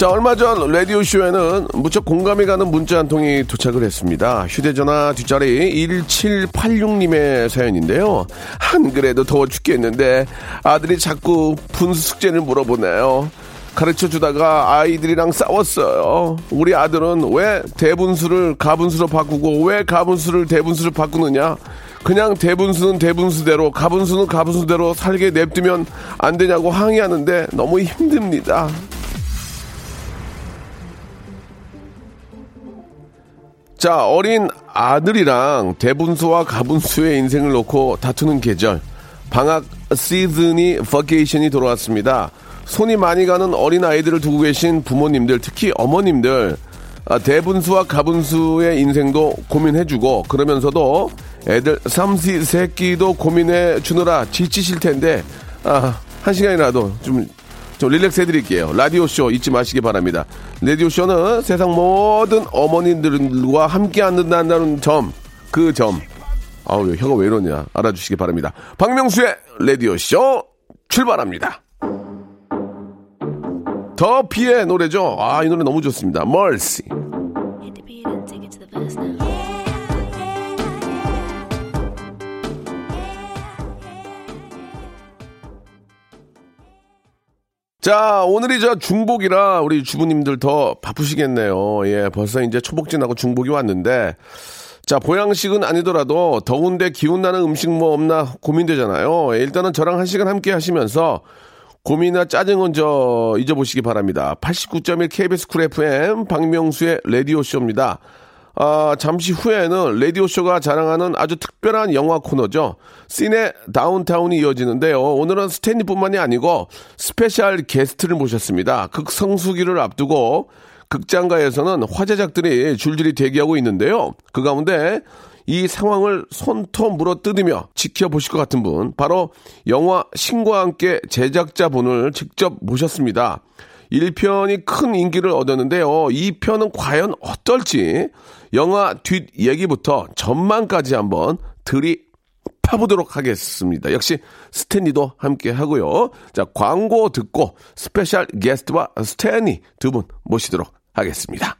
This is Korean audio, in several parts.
자 얼마 전 라디오쇼에는 무척 공감이 가는 문자 한 통이 도착을 했습니다 휴대전화 뒷자리 1786님의 사연인데요 안 그래도 더워 죽겠는데 아들이 자꾸 분수 숙제를 물어보네요 가르쳐 주다가 아이들이랑 싸웠어요. 우리 아들은 왜 대분수를 가분수로 바꾸고 왜 가분수를 대분수로 바꾸느냐? 그냥 대분수는 대분수대로 가분수는 가분수대로 살게 냅두면 안 되냐고 항의하는데 너무 힘듭니다. 자, 어린 아들이랑 대분수와 가분수의 인생을 놓고 다투는 계절. 방학 시즌이 버케이션이 돌아왔습니다. 손이 많이 가는 어린 아이들을 두고 계신 부모님들, 특히 어머님들, 아, 대분수와 가분수의 인생도 고민해주고 그러면서도 애들 삼시 세끼도 고민해 주느라 지치실 텐데 아, 한 시간이라도 좀, 좀 릴렉스 해드릴게요. 라디오쇼 잊지 마시기 바랍니다. 라디오쇼는 세상 모든 어머님들과 함께 한다는 점, 그 점. 아우, 혀가 왜 이러냐. 알아주시기 바랍니다. 박명수의 라디오쇼 출발합니다. 더 피의 노래죠. 아, 이 노래 너무 좋습니다. Hit 자, 오늘이 저 중복이라 우리 주부님들 더 바쁘시겠네요. 예, 벌써 이제 초복 지나고 중복이 왔는데, 자, 보양식은 아니더라도 더운데 기운 나는 음식 뭐 없나 고민되잖아요. 예, 일단은 저랑 한 시간 함께 하시면서 고민이나 짜증은 저 잊어보시기 바랍니다. 89.1 KBS 쿨 FM 박명수의 라디오쇼입니다. 아, 잠시 후에는 라디오쇼가 자랑하는 아주 특별한 영화 코너죠. 시네 다운타운이 이어지는데요. 오늘은 스탠리뿐만이 아니고 special guest를 모셨습니다. 극성수기를 앞두고 극장가에서는 화제작들이 줄줄이 대기하고 있는데요. 그 가운데 이 상황을 손톱 물어 뜯으며 지켜보실 것 같은 분, 바로 영화 신과 함께 제작자분을 직접 모셨습니다. 1편이 큰 인기를 얻었는데요. 2편은 과연 어떨지 영화 뒷 얘기부터 전망까지 한번 들이 파보도록 하겠습니다. 역시 스탠리도 함께 하고요. 자, 광고 듣고 special guest와 스탠리 두 분 모시도록 하겠습니다.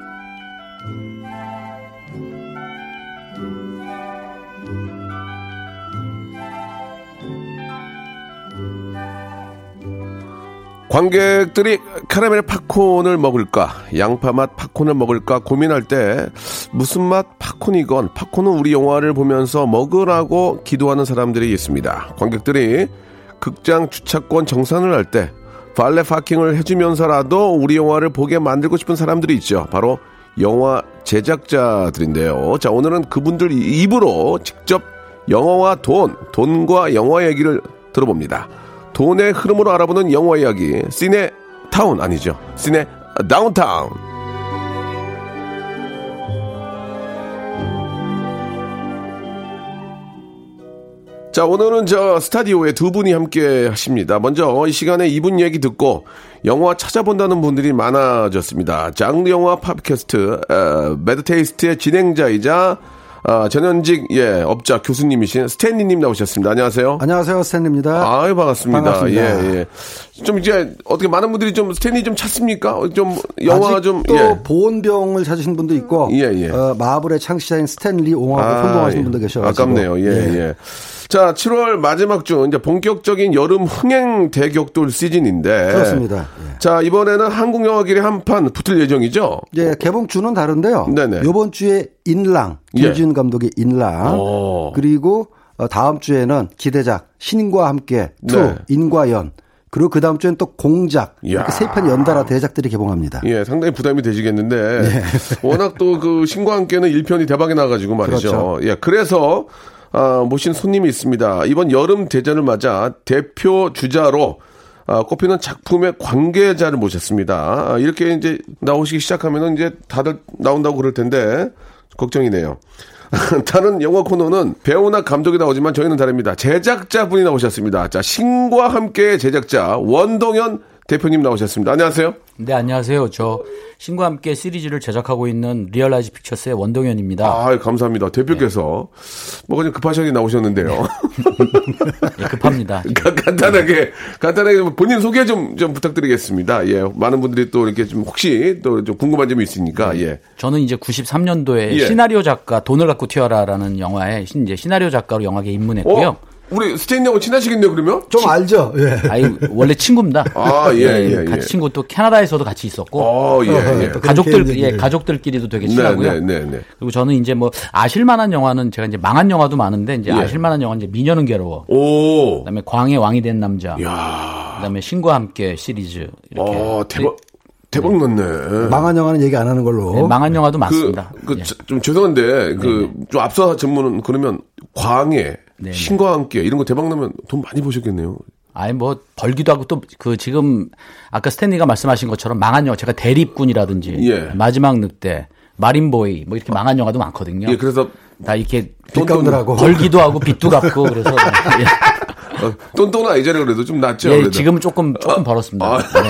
관객들이 카라멜 팝콘을 먹을까, 양파 맛 팝콘을 먹을까 고민할 때 무슨 맛 팝콘이건 팝콘은 우리 영화를 보면서 먹으라고 기도하는 사람들이 있습니다. 관객들이 극장 주차권 정산을 할 때 발레 파킹을 해주면서라도 우리 영화를 보게 만들고 싶은 사람들이 있죠. 바로 영화 제작자들인데요. 자, 오늘은 그분들 입으로 직접 영화와 돈, 돈과 영화 얘기를 들어봅니다. 돈의 흐름으로 알아보는 영화 이야기, 시네 타운 아니죠. 시네 다운타운. 자, 오늘은 저 스튜디오에 두 분이 함께 하십니다. 먼저 이 시간에 이분 얘기 듣고 영화 찾아본다는 분들이 많아졌습니다. 장르 영화 팟캐스트 어, 매드테이스트의 진행자이자 아, 전현직 예 업자 교수님이신 스탠리님 나오셨습니다. 안녕하세요. 안녕하세요, 스탠입니다. 아유 반갑습니다. 반갑습니다. 예 예. 좀 이제 어떻게 많은 분들이 좀 스탠리 좀 찾습니까? 좀 영화 좀또 예. 보온병을 찾으신 분도 있고, 예, 예. 어, 마블의 창시자인 스탠리 옹하고 아, 혼동하시는 예. 분도 계셔가지고. 아깝네요. 예, 예. 자, 7월 마지막 주 이제 본격적인 여름 흥행 대격돌 시즌인데 그렇습니다. 예. 자, 이번에는 한국 영화길에 한판 붙을 예정이죠. 이제 개봉 주는 다른데요. 네네. 이번 주에 인랑 예. 김지운 감독의 인랑 오. 그리고 어, 다음 주에는 기대작 신과 함께 two 네. 인과연 그리고 그 다음 주엔 또 공작. 이렇게 세 편 연달아 대작들이 개봉합니다. 예, 상당히 부담이 되시겠는데 네. 워낙 또 그 신과 함께는 1편이 대박이 나가지고 말이죠. 그렇죠. 예, 그래서 아, 모신 손님이 있습니다. 이번 여름 대전을 맞아 대표 주자로 아, 꼽히는 작품의 관계자를 모셨습니다. 아, 이렇게 이제 나오시기 시작하면은 이제 다들 나온다고 그럴 텐데 걱정이네요. 다른 영화 코너는 배우나 감독이 나오지만 저희는 다릅니다. 제작자분이 나오셨습니다. 자, 신과 함께 제작자 원동연 대표님 나오셨습니다. 안녕하세요. 네, 안녕하세요. 저 신과 함께 시리즈를 제작하고 있는 리얼라이즈 픽처스의 원동연입니다. 아, 감사합니다. 대표께서 뭐가 좀 급하셔서 나오셨는데요. 예, 급합니다. 가- 간단하게 간단하게 본인 소개 좀 좀 부탁드리겠습니다. 예, 많은 분들이 또 이렇게 좀 혹시 또 좀 궁금한 점이 있으니까 예. 저는 이제 93년도에 예. 시나리오 작가 돈을 갖고 튀어라라는 영화에 신- 이제 시나리오 작가로 영화계에 입문했고요. 어, 우리 스테인하고 친하시겠네요, 그러면? 좀 알죠? 예. 아이 원래 친구입니다. 아, 예, 예, 예. 같이 친구 또 캐나다에서도 같이 있었고 어, 예, 예. 가족들 예. 가족들끼리도 되게 네, 친하고요. 네, 네, 네. 그리고 저는 이제 뭐 아실만한 영화는 제가 이제 망한 영화도 많은데 이제 예. 아실만한 영화는 이제 미녀는 괴로워. 오. 그다음에 광의 왕이 된 남자. 야. 그다음에 신과 함께 시리즈 이렇게. 어, 대박. 대박 났네. 망한 영화는 얘기 안 하는 걸로. 네, 망한 영화도 그, 많습니다. 그, 예. 저- 좀 죄송한데, 그, 좀 앞서 질문은 그러면 광해, 네, 신과 함께 이런 거 대박 나면 돈 많이 버셨겠네요. 아니 뭐 벌기도 하고 또 그 지금 아까 스탠리가 말씀하신 것처럼 망한 영화 제가 대립군이라든지 예. 마지막 늑대 마린보이 뭐 이렇게 망한 영화도 많거든요. 예, 그래서 다 이렇게 뒷감들하고. 벌기도 하고 빚도 갚고 그래서 예, 어, 똔똔아 이전에 그래도 좀 낫죠. 예, 그래도. 지금은 조금 조금 벌었습니다. 아. 네, 네.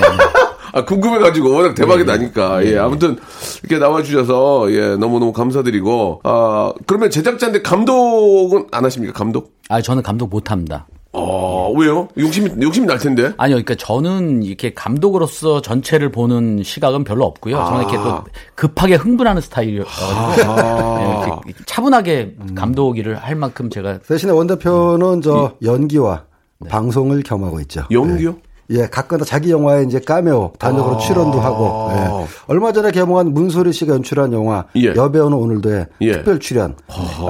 아, 궁금해가지고 워낙 대박이 나니까. 예, 아무튼 이렇게 나와주셔서 예, 너무너무 감사드리고. 아, 그러면 제작자인데 감독은 안 하십니까? 감독? 아 저는 감독 못 합니다. 어, 왜요? 욕심이, 욕심이 날 텐데. 아니요, 그러니까 저는 이렇게 감독으로서 전체를 보는 시각은 별로 없고요. 저는 이렇게 또 급하게 흥분하는 스타일이어가지고 예, 이렇게 차분하게 감독 일을 할 만큼 제가 대신에 원 대표는 저 연기와 방송을 겸하고 있죠. 연기요? 예, 가끔다 자기 영화에 이제 까메오 단독으로 출연도 하고. 예. 얼마 전에 개봉한 문소리 씨가 연출한 영화 예. 여배우는 오늘도에 예. 특별 출연.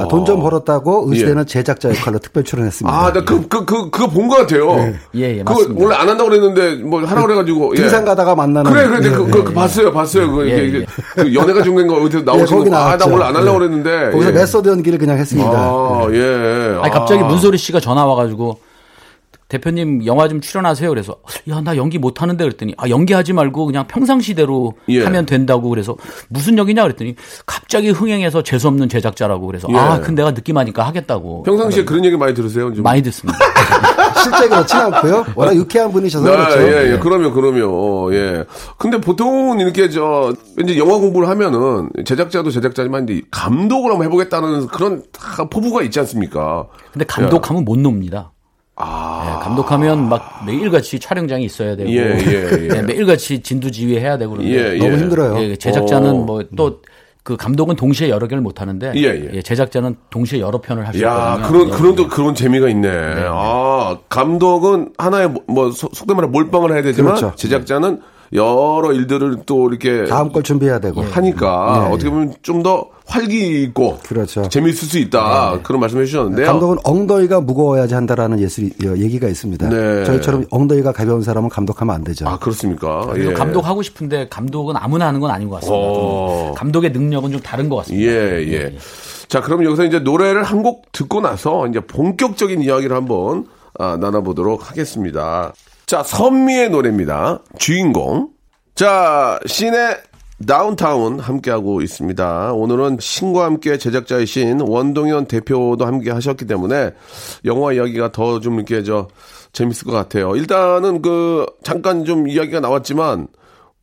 돈좀 벌었다고 예. 제작자 역할로 특별 출연했습니다. 아, 나 그, 그, 그, 그거 본 것 같아요. 예, 예, 그거 맞습니다. 원래 안 한다고 그랬는데, 뭐, 하라고 그래가지고. 예. 등산 가다가 만나는. 그래, 그래, 그, 예, 그, 예, 그 봤어요, 봤어요. 그, 예, 이게, 예. 그 연애가 중간가 어디서 나오시는 거기 거. 아, 나. 원래 안 하려고 예. 그랬는데. 거기서 예. method 연기를 그냥 했습니다. 아, 예. 아니 갑자기 문소리 씨가 전화 와가지고 대표님 영화 좀 출연하세요. 그래서 야 나 연기 못 하는데 그랬더니 아 연기하지 말고 그냥 평상시대로 예. 하면 된다고 그래서 무슨 역이냐 그랬더니 갑자기 흥행해서 재수 없는 제작자라고 그래서 예. 아 근데 내가 느낌하니까 하겠다고 평상시에 그런 얘기 많이 들으세요? 좀. 많이 듣습니다. 실제 그렇진 않고요. 워낙 유쾌한 분이셔서 네, 그렇죠. 예, 예, 그러면, 그러면, 예. 근데 보통은 이렇게 저, 왠지 영화 공부를 하면은, 제작자도 제작자지만, 이제 감독을 한번 해보겠다는 그런 다 포부가 있지 않습니까? 근데 감독하면 못 놉니다. 아. 예, 감독하면 막 매일같이 촬영장에 있어야 되고 예, 예, 예. 예, 매일같이 진두지휘해야 되고 그러는데 예, 너무 예. 힘들어요. 예, 제작자는 어. 뭐또 그 감독은 동시에 여러 개를 못 하는데 예, 예. 제작자는 동시에 여러 편을 할수 야, 있거든요. 그런, 예. 그런, 또 그런 재미가 있네. 아, 감독은 하나의, 뭐, 뭐, 소- 속된 말로 몰빵을 해야 되지만, 그렇죠. 제작자는 여러 일들을 또 이렇게 다음 걸 준비해야 되고. 하니까, 예, 어떻게 보면 좀 더 활기 있고, 그렇죠. 재미있을 수 있다. 그런 말씀 해 주셨는데요. 감독은 엉덩이가 무거워야지 한다라는 예술이 어, 얘기가 있습니다. 네. 저희처럼 엉덩이가 가벼운 사람은 감독하면 안 되죠. 아, 그렇습니까? 그래서 예. 감독 하고 싶은데 감독은 아무나 하는 건 아닌 것 같습니다. 어. 좀 감독의 능력은 좀 다른 것 같습니다. 예, 예. 자, 그럼 여기서 이제 노래를 한 곡 듣고 나서 이제 본격적인 이야기를 한번 아, 나눠보도록 하겠습니다. 자, 선미의 노래입니다. 주인공. 자, 신의 다운타운 함께하고 있습니다. 오늘은 신과 함께 제작자이신 원동현 대표도 함께 하셨기 때문에 영화 이야기가 더 좀 이렇게 저 재밌을 것 같아요. 일단은 그 잠깐 좀 이야기가 나왔지만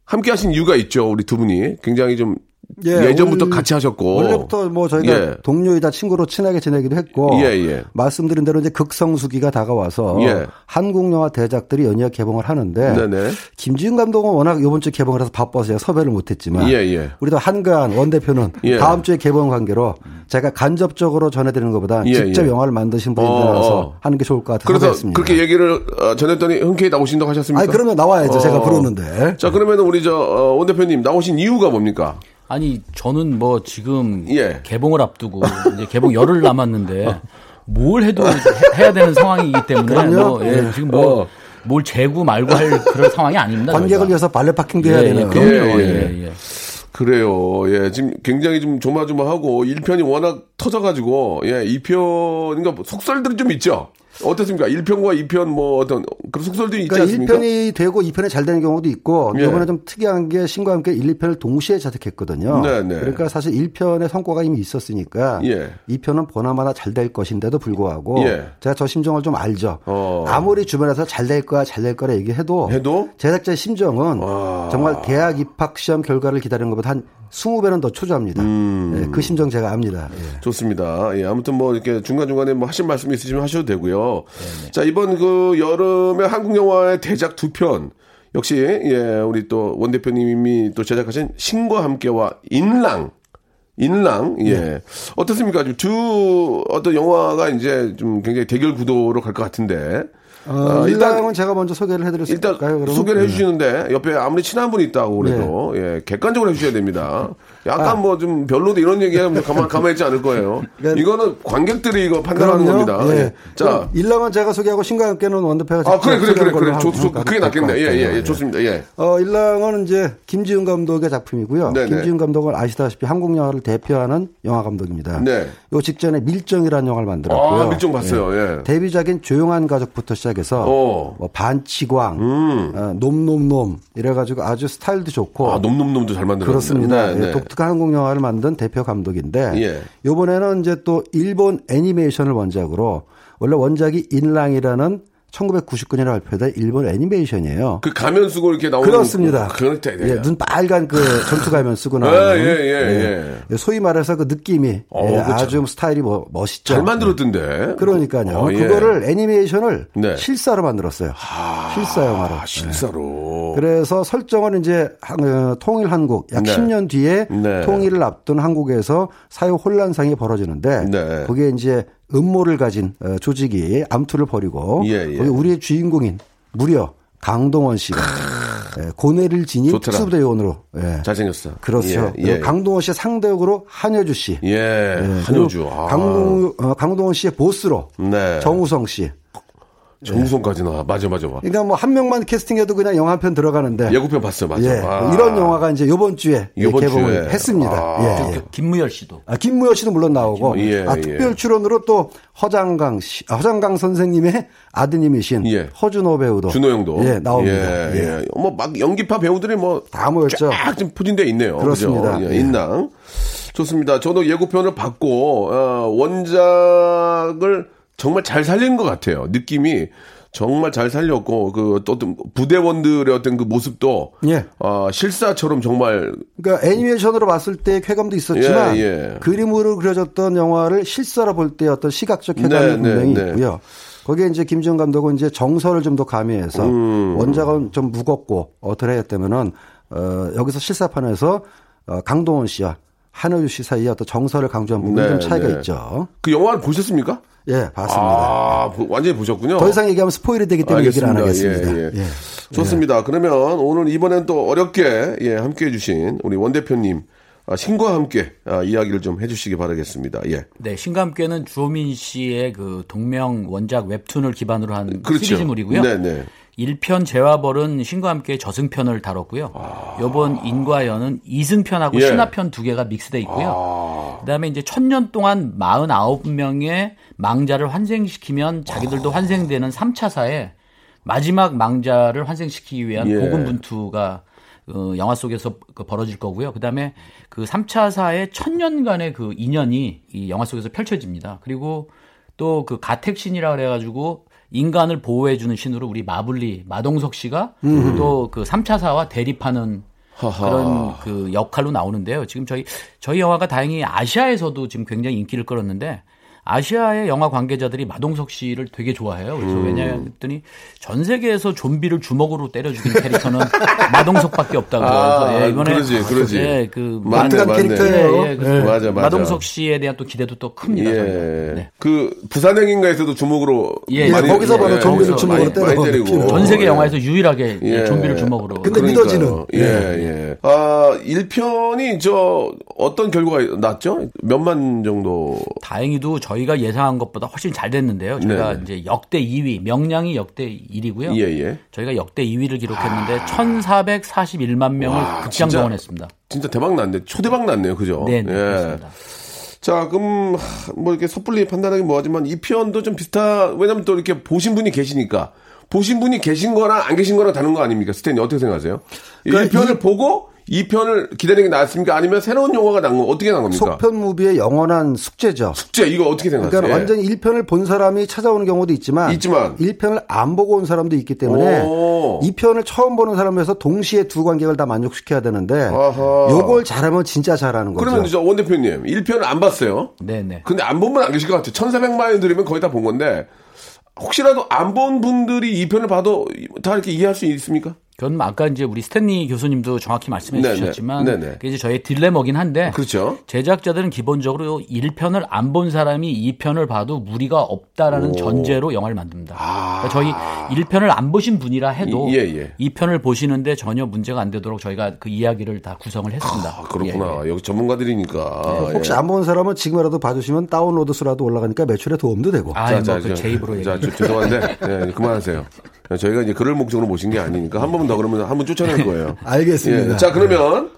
함께 하신 이유가 있죠. 우리 두 분이. 굉장히 좀 예, 전부터 원- 같이 하셨고. 원래부터 뭐 저희가 예. 동료이다 친구로 친하게 지내기도 했고 예, 예. 말씀드린 대로 이제 극성수기가 다가와서 예. 한국 영화 대작들이 연이어 개봉을 하는데 네네. 김지훈 감독은 워낙 이번 주 개봉을 해서 바빠서 제가 섭외를 못했지만 예, 예. 우리도 한가한 원 대표는 예. 다음 주에 개봉 관계로 제가 간접적으로 전해드리는 것보다 예, 직접 예. 영화를 만드신 분이 어, 어. 하는 게 좋을 것 같아서 그래서 섭외했습니다. 그렇게 얘기를 어, 전했더니 흔쾌히 나오신다고 하셨습니까? 아니 그러면 나와야죠. 제가 부르는데. 자, 그러면 우리 저, 어, 원 대표님 나오신 이유가 뭡니까? 아니 저는 뭐 지금 예. 개봉을 앞두고 이제 개봉 열흘 남았는데 뭘 해도 해- 해야 되는 상황이기 때문에. 뭐, 예, 지금 뭐 어. 뭘 재고 말고 할 그런 상황이 아닙니다. 관객을 저희가. 위해서 발레 파킹도 해야 예, 예, 되는. 그럼요. 예, 예, 예. 예. 그래요. 예, 지금 굉장히 좀 조마조마하고 1편이 워낙 터져가지고, 예, 2편, 그러니까 속설들이 좀 있죠? 어떻습니까? 1편과 2편 뭐 어떤 그런 속설들이 있지 그러니까 않습니까? 1편이 되고 2편이 잘 되는 경우도 있고 예. 이번에 좀 특이한 게 신과 함께 1, 2편을 동시에 자택했거든요. 네, 네. 그러니까 사실 1편의 성과가 이미 있었으니까 예. 2편은 보나마나 잘 될 것인데도 불구하고 예. 제가 저 심정을 좀 알죠. 어. 아무리 주변에서 잘 될 거야 잘 될 거라 얘기해도 해도? 제작자의 심정은 와. 정말 대학 입학 시험 결과를 기다리는 것보다 한 20배는 더 초조합니다. 음. 예, 그 심정 제가 압니다. 예. 좋습니다. 예, 아무튼 뭐 이렇게 중간중간에 뭐 하실 말씀 있으시면 하셔도 되고요. 자, 이번 그 여름에 한국 영화의 대작 두 편. 역시, 예, 우리 또 원 대표님이 또 제작하신 신과 함께와 인랑. 인랑, 예. 어떻습니까? 좀두 어떤 영화가 이제 좀 굉장히 대결 구도로 갈 것 같은데. 어, 어, 일단은 제가 먼저 소개를 해드릴 수 일단 있을까요? 그러면? 소개를 예. 해주시는데 옆에 아무리 친한 분이 있다고 그래도 예 객관적으로 해주셔야 됩니다. 약간 아. 뭐좀 별로도 이런 얘기하면 가만 가만히 있지 않을 거예요. 그러니까- 이거는 관객들이 이거 판단하는 그럼요. 겁니다. 예. 예. 자, 일랑은 제가 소개하고 신과 함께는 원더페가 아 그래 그래 그래 그래 좋, 좋, 가 그게 낫겠네. 예, 예, 예, 좋습니다. 예. 어, 일랑은 이제 김지훈 감독의 작품이고요. 네네. 김지훈 감독은 아시다시피 한국 영화를 대표하는 영화 감독입니다. 네. 요 직전에 밀정이라는 영화를 만들었고요. 아 밀정 봤어요. 예. 데뷔작인 조용한 가족부터 시작 해서 어. 뭐 반치광, 어, 놈놈놈 이래가지고 아주 스타일도 좋고 아 놈놈놈도 잘 만들었네. 그렇습니다. 네, 예, 네. 독특한 한국 영화를 만든 대표 감독인데 예. 이번에는 이제 또 일본 애니메이션을 원작으로 원래 원작이 인랑이라는 1999년에 발표된 일본 애니메이션이에요. 그 가면 쓰고 이렇게 나오는 그렇습니다. 때 예, 눈 빨간 그 전투 가면 쓰고 예, 나오는 예, 예, 예. 소위 말해서 그 느낌이 어, 예. 아주 스타일이 뭐 멋있죠. 잘 만들었던데. 그러니까요. 어, 예. 그거를 애니메이션을 네. 실사로 만들었어요. 실사 영화로. 아, 실사로. 그래서 설정은 이제 한- 어, 통일 한국 약 네. 10년 뒤에 네. 통일을 앞둔 한국에서 사회 혼란상이 벌어지는데 네. 거기에 이제 음모를 가진 어, 조직이 암투를 벌이고 예, 예. 우리의 주인공인 무려 강동원 씨가 예, 고뇌를 지닌 좋더라. 특수부대원으로 예. 잘생겼어. 그렇죠. 예, 예. 강동원 씨의 상대역으로 한효주 씨. 예, 예, 한효주. 아. 강동, 어, 강동원 씨의 보스로 네. 정우성 씨. 정우성까지 나와. 맞아, 맞아. 맞아. 그러니까 뭐 한 명만 캐스팅해도 그냥 영화 한 편 들어가는데 예고편 봤어요, 맞아. 예, 아. 이런 영화가 이제 이번 주에 예, 이번 개봉을 주에. 했습니다. 아. 예, 예. 그 김무열 씨도 아, 김무열 씨도 물론 나오고 예, 아, 예. 특별 출연으로 또 허장강 씨, 아, 허장강 선생님의 아드님이신 예. 허준호 배우도 준호 형도. 예, 나옵니다. 예, 예. 예. 뭐, 막 연기파 배우들이 뭐. 다 모였죠. 쫙 지금 포진돼 있네요. 그렇습니다. 그죠? 예, 예. 인랑. 좋습니다. 저도 예고편을 봤고, 어, 원작을 정말 잘 살린 것 같아요. 느낌이 정말 잘 살렸고, 그, 또 어떤 부대원들의 어떤 그 모습도. 예. 어, 실사처럼 정말. 그러니까 애니메이션으로 봤을 때 쾌감도 있었지만 예, 예. 그림으로 그려졌던 영화를 실사로 볼 때 어떤 시각적 쾌감이 네, 분명히 네, 네. 있고요. 거기에 이제 김지훈 감독은 이제 정서를 좀 더 가미해서 음. 원작은 좀 무겁고 어떻게 했다면은 어, 여기서 실사판에서 어, 강동원 씨와 한효주 씨 사이에 어떤 정서를 강조한 부분이 네, 좀 차이가 네. 있죠. 그 영화를 보셨습니까? 예, 봤습니다. 아, 보- 완전히 보셨군요. 더 이상 얘기하면 스포일이 되기 때문에 얘기를 안 하겠습니다. 예, 예. 예. 좋습니다. 그러면 오늘 이번엔 또 어렵게 예, 함께 해주신 우리 원 대표님 아, 신과 함께 아, 이야기를 좀 해주시기 바라겠습니다. 예. 네, 신과 함께는 주호민 씨의 그 동명 원작 웹툰을 기반으로 한 그렇죠. 시리즈물이고요. 네 네. 1편 재화벌은 신과 함께 저승편을 다뤘고요. 요번 인과연은 이승편하고 아. 예. 아. 신화편 두 개가 믹스돼 있고요. 그다음에 이제 천년 동안 49명의 망자를 환생시키면 자기들도 환생되는 3차사에 마지막 망자를 환생시키기 위한 예. 고군분투가 어, 영화 속에서 그 벌어질 거고요. 그다음에 그 3차사의 천년간의 그 인연이 이 영화 속에서 펼쳐집니다. 그리고 또 그 가택신이라 그래가지고 인간을 보호해주는 신으로 우리 마블리 마동석 씨가 또그 3차사와 대립하는 하하. 그런 그 역할로 나오는데요. 지금 저희 저희 영화가 다행히 아시아에서도 지금 굉장히 인기를 끌었는데 아시아의 영화 관계자들이 마동석 씨를 되게 좋아해요. 그래서 음. 왜냐했더니 전 세계에서 좀비를 주먹으로 때려 죽인 캐릭터는 마동석밖에 없다고. 아, 예, 이번에 그러지, 그러지. 예, 그 맞네, 맞네. 예, 예, 그래서 맞아, 맞아. 마동석 씨에 대한 또 기대도 또 큽니다. 예. 네. 그 부산행인가에서도 주먹으로 예, 많이 거기서 바로 거기서 좀비를 주먹으로 때려 때리고 전 세계 예. 영화에서 유일하게 예. 좀비를 주먹으로. 근데 그러니까요. 믿어지는. 예, 예. 아, 1편이 저 어떤 결과가 났죠? 몇만 정도. 다행히도 저희 가 예상한 것보다 훨씬 잘 됐는데요. 저희가 네네. 이제 역대 2위, 명량이 역대 1위고요. 예, 예. 저희가 역대 2위를 기록했는데 1,441만 명을 극장 진짜? 동원했습니다. 진짜 대박 났네. 초대박 났네요. 그죠? 네, 네, 예. 그렇습니다. 자, 그럼 하, 뭐 이렇게 섣불리 판단하기 뭐하지만 이 편도 좀 비슷한 왜냐면 또 이렇게 보신 분이 계시니까 보신 분이 계신 거랑 안 계신 거랑 다른 거 아닙니까? 스탠이 어떻게 생각하세요? 그러니까 1편을 보고 2편을 기다리는 게 낫습니까? 아니면 새로운 영화가 난거 어떻게 난 겁니까? 속편 무비의 영원한 숙제죠. 숙제 이거 어떻게 생각하세요? 그러니까 완전히 1편을 본 사람이 찾아오는 경우도 있지만, 있지만. 1편을 안 보고 온 사람도 있기 때문에 오. 2편을 처음 보는 사람에서 동시에 두 관객을 다 만족시켜야 되는데 아하. 요걸 잘하면 진짜 잘하는 거죠. 그러면 저원 대표님 1편을 안 봤어요. 네, 네. 근데 안 본 분 안 계실 것 같아요. 1,400만 원 들이면 거의 다 본 건데 혹시라도 안 본 분들이 2편을 봐도 다 이렇게 이해할 수 있습니까? 그건 아까 이제 우리 스탠리 교수님도 정확히 말씀해 네네. 주셨지만 네네. 그게 이제 저의 딜레머긴 한데 그렇죠. 제작자들은 기본적으로 1편을 안 본 사람이 2편을 봐도 무리가 없다라는 전제로 영화를 만듭니다. 그러니까 저희 1편을 안 보신 분이라 해도 아. 예, 예. 2편을 보시는데 전혀 문제가 안 되도록 저희가 그 이야기를 다 구성을 했습니다. 아, 그렇구나. 예, 예. 여기 전문가들이니까. 혹시 예. 안본 사람은 지금이라도 봐주시면 다운로드 수라도 올라가니까 매출에 도움도 되고. 아, 자, 자, 뭐그 저- 제 입으로 자, 얘기. 저- 죄송한데 예, 그만하세요. 저희가 이제 그럴 목적으로 모신 게 아니니까 한 번 더 그러면 한 번 쫓아낼 거예요. 알겠습니다. 예. 자, 그러면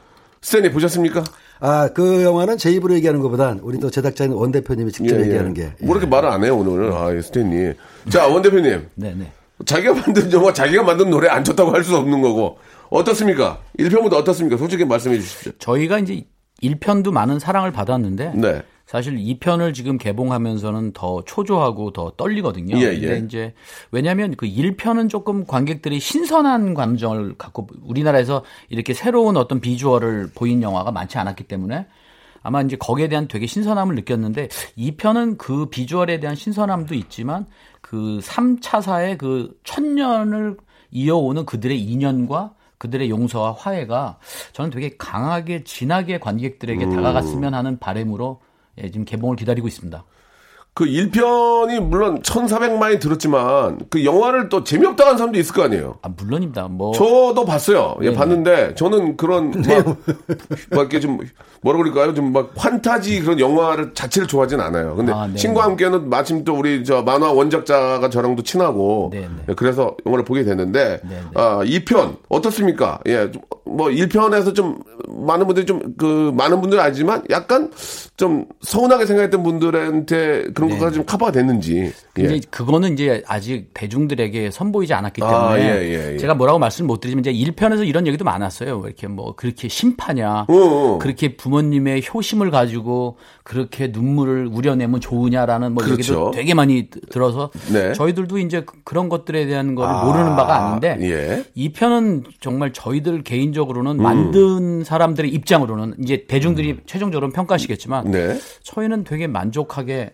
스탠리 보셨습니까? 아, 그 영화는 제 입으로 얘기하는 것보단 우리 또 제작자인 원 대표님이 직접 얘기하는 게. 뭐 이렇게 말을 안 해요, 오늘. 아, 예, 스탠리. 자, 원 대표님. 네, 네. 자기가 만든 영화, 자기가 만든 노래 안 좋다고 할 수 없는 거고. 어떻습니까? 1편보다 어떻습니까? 솔직히 말씀해 주십시오. 저희가 이제 1편도 많은 사랑을 받았는데 네. 사실 2편을 지금 개봉하면서는 더 초조하고 더 떨리거든요. 예, 근데 예. 이제 왜냐하면 그 1편은 조금 관객들이 신선한 감정을 갖고 우리나라에서 이렇게 새로운 어떤 비주얼을 보인 영화가 많지 않았기 때문에 아마 이제 거기에 대한 되게 신선함을 느꼈는데 2편은 그 비주얼에 대한 신선함도 있지만 그 3차사의 그 천년을 이어오는 그들의 인연과 그들의 용서와 화해가 저는 되게 강하게 진하게 관객들에게 다가갔으면 하는 바람으로 예, 지금 개봉을 기다리고 있습니다. 그 1편이 물론 1,400만이 들었지만 그 영화를 또 재미없다 하는 사람도 있을 거 아니에요. 아 물론입니다. 뭐 저도 봤어요. 예, 네네. 봤는데 저는 그런 막, 막 이렇게 좀 뭐라 그럴까요? 좀 막 환타지 그런 영화를 자체를 좋아하진 않아요. 근데 아. 친구와 함께는 마침 또 우리 저 만화 원작자가 저랑도 친하고 네네. 예, 그래서 영화를 보게 됐는데 네네. 아, 2편 어떻습니까? 예, 좀뭐 1편에서 좀 많은 분들이 좀 그 많은 분들은 알지만 약간 좀 서운하게 생각했던 분들한테 그런 네. 것까지 좀 커버가 됐는지. 근데 예. 그거는 이제 아직 대중들에게 선보이지 않았기 때문에 아, 예, 예, 예. 제가 뭐라고 말씀 못 드리지만 이제 1편에서 이런 얘기도 많았어요. 왜 이렇게 뭐 그렇게 심파냐, 어, 어. 그렇게 부모님의 효심을 가지고 그렇게 눈물을 우려내면 좋으냐라는 뭐 그렇죠. 얘기도 되게 많이 드- 들어서 네. 저희들도 이제 그- 그런 것들에 대한 거를 모르는 바가 아닌데 예. 이 편은 정말 저희들 개인적으로는 음. 만든 사람들의 입장으로는 이제 대중들이 최종적으로 평가하시겠지만 네. 저희는 되게 만족하게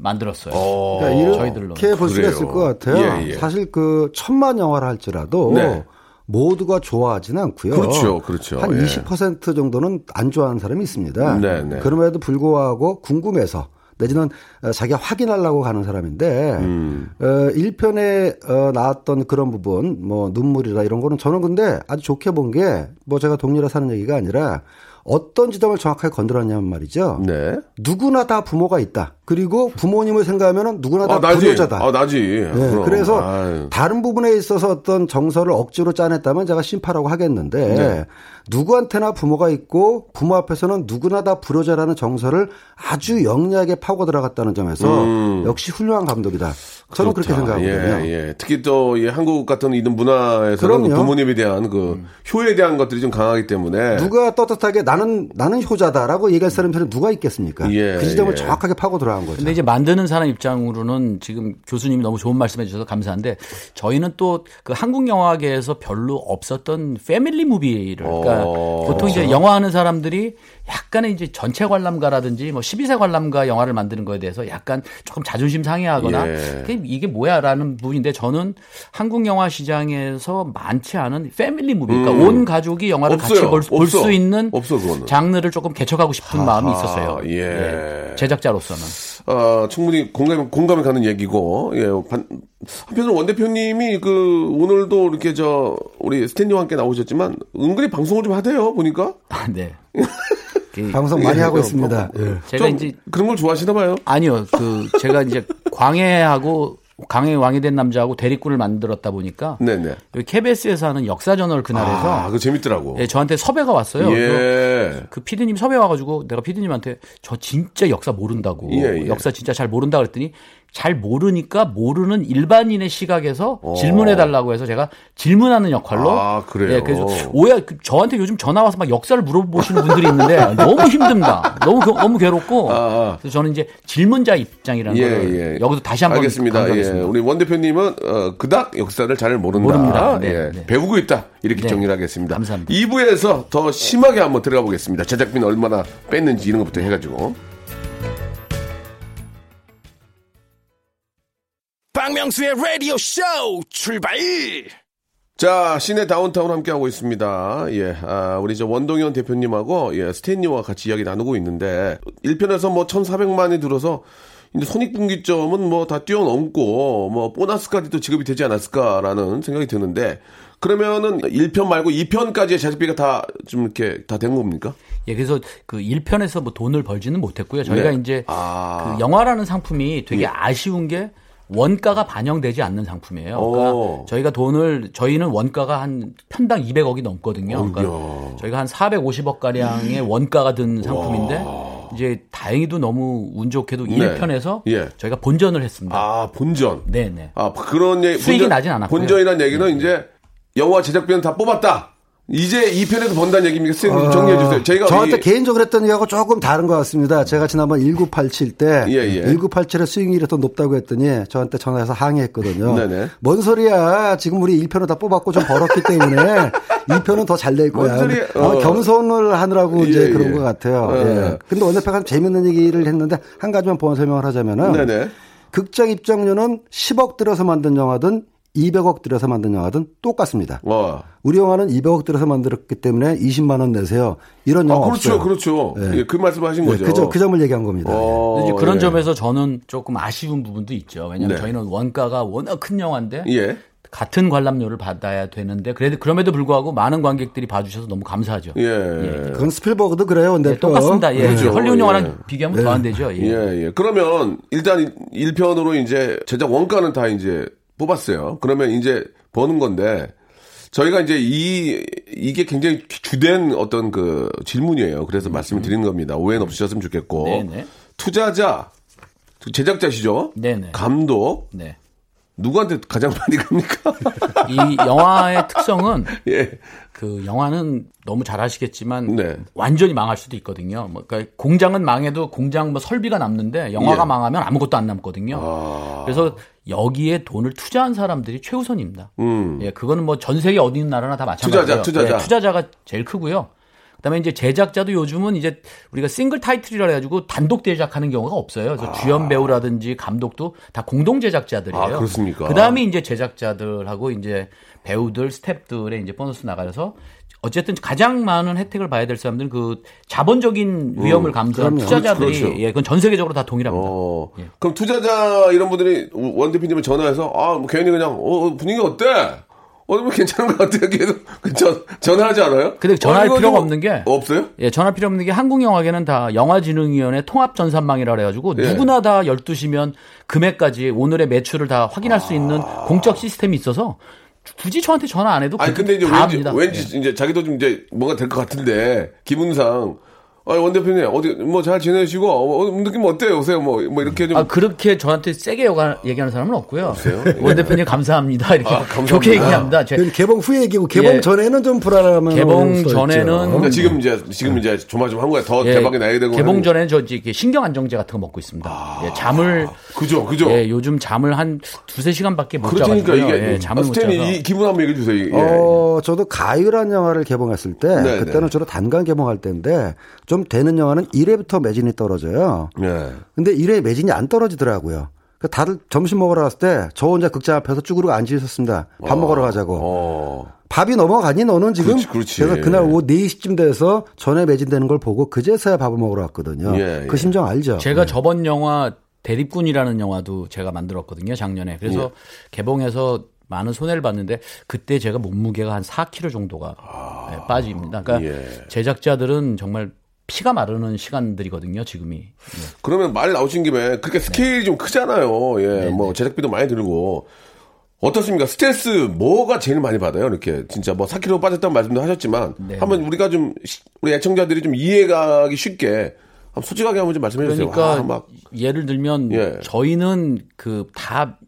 만들었어요. 그러니까 저희들로. 이렇게 볼 수가. 있을 것 같아요. 예, 예. 사실 그 천만 영화를 할지라도 네. 모두가 좋아하지는 않고요. 그렇죠, 그렇죠. 한 예. 20% 정도는 안 좋아하는 사람이 있습니다. 네, 네. 그럼에도 불구하고 궁금해서 내지는 어, 자기가 확인하려고 가는 사람인데 음. 어, 1편에 어, 나왔던 그런 부분 뭐 눈물이라 이런 거는 저는 근데 아주 좋게 본 게 뭐 제가 동료라 사는 얘기가 아니라 어떤 지점을 정확하게 건드렸냐면 말이죠. 네. 누구나 다 부모가 있다. 그리고 부모님을 생각하면 누구나 다 아. 불효자다. 아, 나지. 네, 그럼. 그래서 아유. 다른 부분에 있어서 어떤 정서를 억지로 짜냈다면 제가 심파라고 하겠는데 네. 누구한테나 부모가 있고 부모 앞에서는 누구나 다 불효자라는 정서를 아주 영리하게 파고 들어갔다는 점에서 역시 훌륭한 감독이다. 저는 그렇게 음. 그렇다. 생각하거든요. 예, 예. 특히 또이 한국 같은 이런 문화에서는 그럼요. 부모님에 대한 그 효에 대한 것들이 좀 강하기 때문에 누가 떳떳하게 나는 나는 효자다라고 얘기할 사람이 누가 있겠습니까? 예, 그 지점을 예. 정확하게 파고 들어간 거죠. 근데 이제 만드는 사람 입장으로는 지금 교수님이 너무 좋은 말씀해 주셔서 감사한데 저희는 또 그 한국 영화계에서 별로 없었던 패밀리 무비를 그러니까 어. 보통 이제 영화 하는 사람들이 약간의 이제 전체 관람가라든지 뭐 12세 관람가 영화를 만드는 거에 대해서 약간 조금 자존심 상해하거나 예. 이게 뭐야라는 부분인데 저는 한국 영화 시장에서 많지 않은 패밀리 무비 그러니까 온 가족이 영화를 음. 없어요. 같이 볼 수. 있는 없어. 장르를 조금 개척하고 싶은 마음이 있었어요. 예. 제작자로서는. 어, 충분히 공감, 공감이 가는 얘기고, 예, 반, 한편으로 원 대표님이 그, 오늘도 이렇게 저, 우리 스탠리와 함께 나오셨지만, 은근히 방송을 좀 하대요, 보니까. 아, 네. 그 방송 많이 예, 하고 어, 있습니다. 예. 제가 좀 이제 그런 걸 좋아하시나 봐요. 아니요. 그 제가 이제 광해하고 광해 왕이 된 남자하고 대리꾼을 만들었다 보니까 네네. 여기 KBS에서 하는 역사 저널 그날에서 아, 그거 재밌더라고. 예, 저한테 섭외가 왔어요. 예. 그 피디님 섭외 와가지고 내가 피디님한테 저 진짜 역사 모른다고 예, 예. 역사 진짜 잘 모른다 그랬더니 잘 모르니까 모르는 일반인의 시각에서 어. 질문해 달라고 해서 제가 질문하는 역할로 아, 그래요? 예, 그래서 그 저한테 요즘 전화 와서 막 역사를 물어보시는 분들이 있는데 너무 힘듭니다. 너무 겨- 너무 괴롭고 아, 아. 그래서 저는 이제 질문자 입장이라는 예, 걸 예. 여기서 다시 한번 알겠습니다. 예. 우리 원 대표님은 어, 그닥 역사를 잘 모른다. 모릅니다. 네, 예. 네. 배우고 있다. 이렇게 네. 정리를 하겠습니다. 감사합니다. 2부에서 더 심하게 한번 들어가 보겠습니다. 제작비는 얼마나 뺐는지 이런 것부터 해 가지고. 박명수의 라디오 쇼 출발 자, 시내 다운타운 함께하고 있습니다. 예, 아, 우리 저 원동현 대표님하고, 예, 스탠리와 같이 이야기 나누고 있는데, 1편에서 뭐 1,400만이 들어서, 이제 손익분기점은 뭐 다 뛰어넘고, 뭐 보너스까지 도 지급이 되지 않았을까라는 생각이 드는데, 그러면은 1편 말고 2편까지의 제작비가 다 좀 이렇게 다 된 겁니까? 예, 그래서 그 1편에서 뭐 돈을 벌지는 못했고요. 저희가 네. 이제 아. 그 영화라는 상품이 되게 예. 아쉬운 게 원가가 반영되지 않는 상품이에요. 그러니까 오. 저희가 돈을 저희는 원가가 한 편당 200억이 넘거든요. 그러니까 저희가 한 450억 가량의 원가가 든 상품인데 이제 다행히도 너무 운 좋게도 네. 1편에서 예. 저희가 본전을 했습니다. 아, 본전. 네, 네. 아, 그런 얘기. 수익이 본전- 나진 않았고요. 네. 본전이라는 얘기는 이제 영화 제작비는 다 뽑았다. 이제 2편에서 번다는 얘기입니까? 선생님 정리해 주세요. 저희가 어, 저한테 이- 개인적으로 했던 얘기하고 조금 다른 것 같습니다. 제가 지난번 1987 때 예, 예. 1987의 수익률이 더 높다고 했더니 저한테 전화해서 항의했거든요. 네네. 뭔 소리야? 지금 우리 1편을 다 뽑았고 좀 벌었기 때문에 2편은 더 잘 될 거야. 뭔 소리야? 아마 어. 겸손을 하느라고 이제 예, 그런 예. 것 같아요. 어. 예. 근데 원래표가 재밌는 얘기를 했는데 한 가지만 보완 설명을 하자면은 네네. 극장 입장료는 10억 들여서 만든 영화든 200억 들여서 만든 영화든 똑같습니다. 와. 우리 영화는 200억 들여서 만들었기 때문에 20만 원 내세요. 이런 아, 영화 그렇죠, 없어요. 그렇죠. 네. 예, 그 말씀 하신 네, 거죠. 그, 점- 그 점을 얘기한 겁니다. 어, 이제 그런 예. 점에서 저는 조금 아쉬운 부분도 있죠. 왜냐하면 네. 저희는 원가가 워낙 큰 영화인데 예. 같은 관람료를 받아야 되는데 그래도 그럼에도 불구하고 많은 관객들이 봐주셔서 너무 감사하죠. 예. 그건 스필버그도 그래요. 근데 네, 똑같습니다. 예. 그렇죠. 헐리우드 영화랑 예. 비교하면 더 안 되죠. 예. 예, 예. 그러면 일단 1편으로 이제 제작 원가는 다 이제 뽑았어요. 그러면 이제 버는 건데 저희가 이제 이 이게 굉장히 주된 어떤 그 질문이에요. 그래서 말씀을 드리는 겁니다. 오해는 없으셨으면 좋겠고. 네네. 투자자 제작자시죠? 네네. 감독 네. 누구한테 가장 많이 갑니까? 이 영화의 특성은 예. 그 영화는 너무 잘 아시겠지만 네. 완전히 망할 수도 있거든요. 뭐 그러니까 공장은 망해도 공장 뭐 설비가 남는데 영화가 예. 망하면 아무것도 안 남거든요. 아. 그래서 여기에 돈을 투자한 사람들이 최우선입니다. 음. 예, 그거는 뭐 전 세계 어디 있는 나라나 다 마찬가지예요. 투자자, 투자자. 예, 투자자가 제일 크고요. 그다음에 이제 제작자도 요즘은 이제 우리가 싱글 타이틀이라 해가지고 단독 제작하는 경우가 없어요. 그래서 주연 배우라든지 감독도 다 공동 제작자들이에요. 아, 그렇습니까? 그다음에 이제 제작자들하고 이제 배우들, 스탭들의 이제 보너스 나가서 어쨌든 가장 많은 혜택을 봐야 될 사람들은 그 자본적인 위험을 감수한 그럼요. 투자자들이 그렇죠. 예, 그건 전 세계적으로 다 동일합니다. 어. 예. 그럼 투자자 이런 분들이 원 대표님을 전화해서 아, 뭐 괜히 그냥 어, 분위기 어때? 어, 뭐 괜찮은 것 같아요. 계속 그 전, 전화하지 않아요? 근데 전화할 어, 필요가 좀 없는 게 없어요? 예, 전화 필요 없는 게 한국 영화계는 다 영화진흥위원회 통합 전산망이라 그래 가지고 예. 누구나 다 12시면 금액까지 오늘의 매출을 다 확인할 수 있는 공적 시스템이 있어서 굳이 저한테 전화 안 해도 아니 그- 근데 이제 다 왠지 압니다. 왠지 예. 이제 자기도 좀 이제 뭔가 될 것 같은데 기분상 아, 원 대표님, 어디, 뭐 잘 지내시고, 어, 어, 느낌 어때요? 요새 뭐, 뭐 이렇게 좀. 아 그렇게 저한테 세게 요가- 얘기하는 사람은 없고요. 없어요? 원 대표님 감사합니다 이렇게 아, 감사합니다. 좋게 얘기합니다. 제- 개봉 후에 얘기고 개봉 예. 전에는 좀 불안하면 개봉 전에는 그러니까 지금 이제, 지금 이제 조마조마한 거야. 더 예, 대박이 나야 되고. 개봉 하는- 전에는 저 이렇게 신경 안정제 같은 거 먹고 있습니다. 예, 잠을 그죠, 그죠. 예, 요즘 잠을 한 두세 시간밖에 못 그렇다니까 자가지고요. 이게. 예, 잠을 아, 못 자서. 스탠이 이 기분 한번 얘기해 주세요. 예. 어, 저도 가유란 영화를 개봉했을 때 네, 그때는 네. 주로 단간 개봉할 때인데 좀 되는 영화는 1회부터 매진이 떨어져요. 예. 근데 1회 매진이 안 떨어지더라고요. 그 다들 점심 먹으러 갔을 때 저 혼자 극장 앞에서 쭈그리고 앉아 있었습니다. 밥 먹으러 가자고. 어. 밥이 넘어가니 너는 지금? 그렇지, 그렇지. 래서 그날 오후 4시쯤 돼서 전에 매진되는 걸 보고 그제서야 밥을 먹으러 왔거든요. 예, 그 예. 심정 알죠? 제가 저번 영화 대립군이라는 영화도 제가 만들었거든요 작년에. 그래서 예. 개봉해서 많은 손해를 봤는데 그때 제가 몸무게가 한 4kg 정도가 예, 빠집니다. 그러니까 아. 예. 제작자들은 정말 피가 마르는 시간들이거든요 지금이. 예. 그러면 말 나오신 김에 그렇게 스케일이 좀 크잖아요. 예, 뭐 제작비도 많이 들고. 어떻습니까? 스트레스 뭐가 제일 많이 받아요? 이렇게 진짜 뭐 4kg 빠졌다는 말씀도 하셨지만 네. 한번 우리가 좀 시- 우리 애청자들이 좀 이해가기 쉽게 한번 솔직하게 한번 좀 말씀해 주세요. 그러니까 아, 막 예를 들면 예. 저희는 그다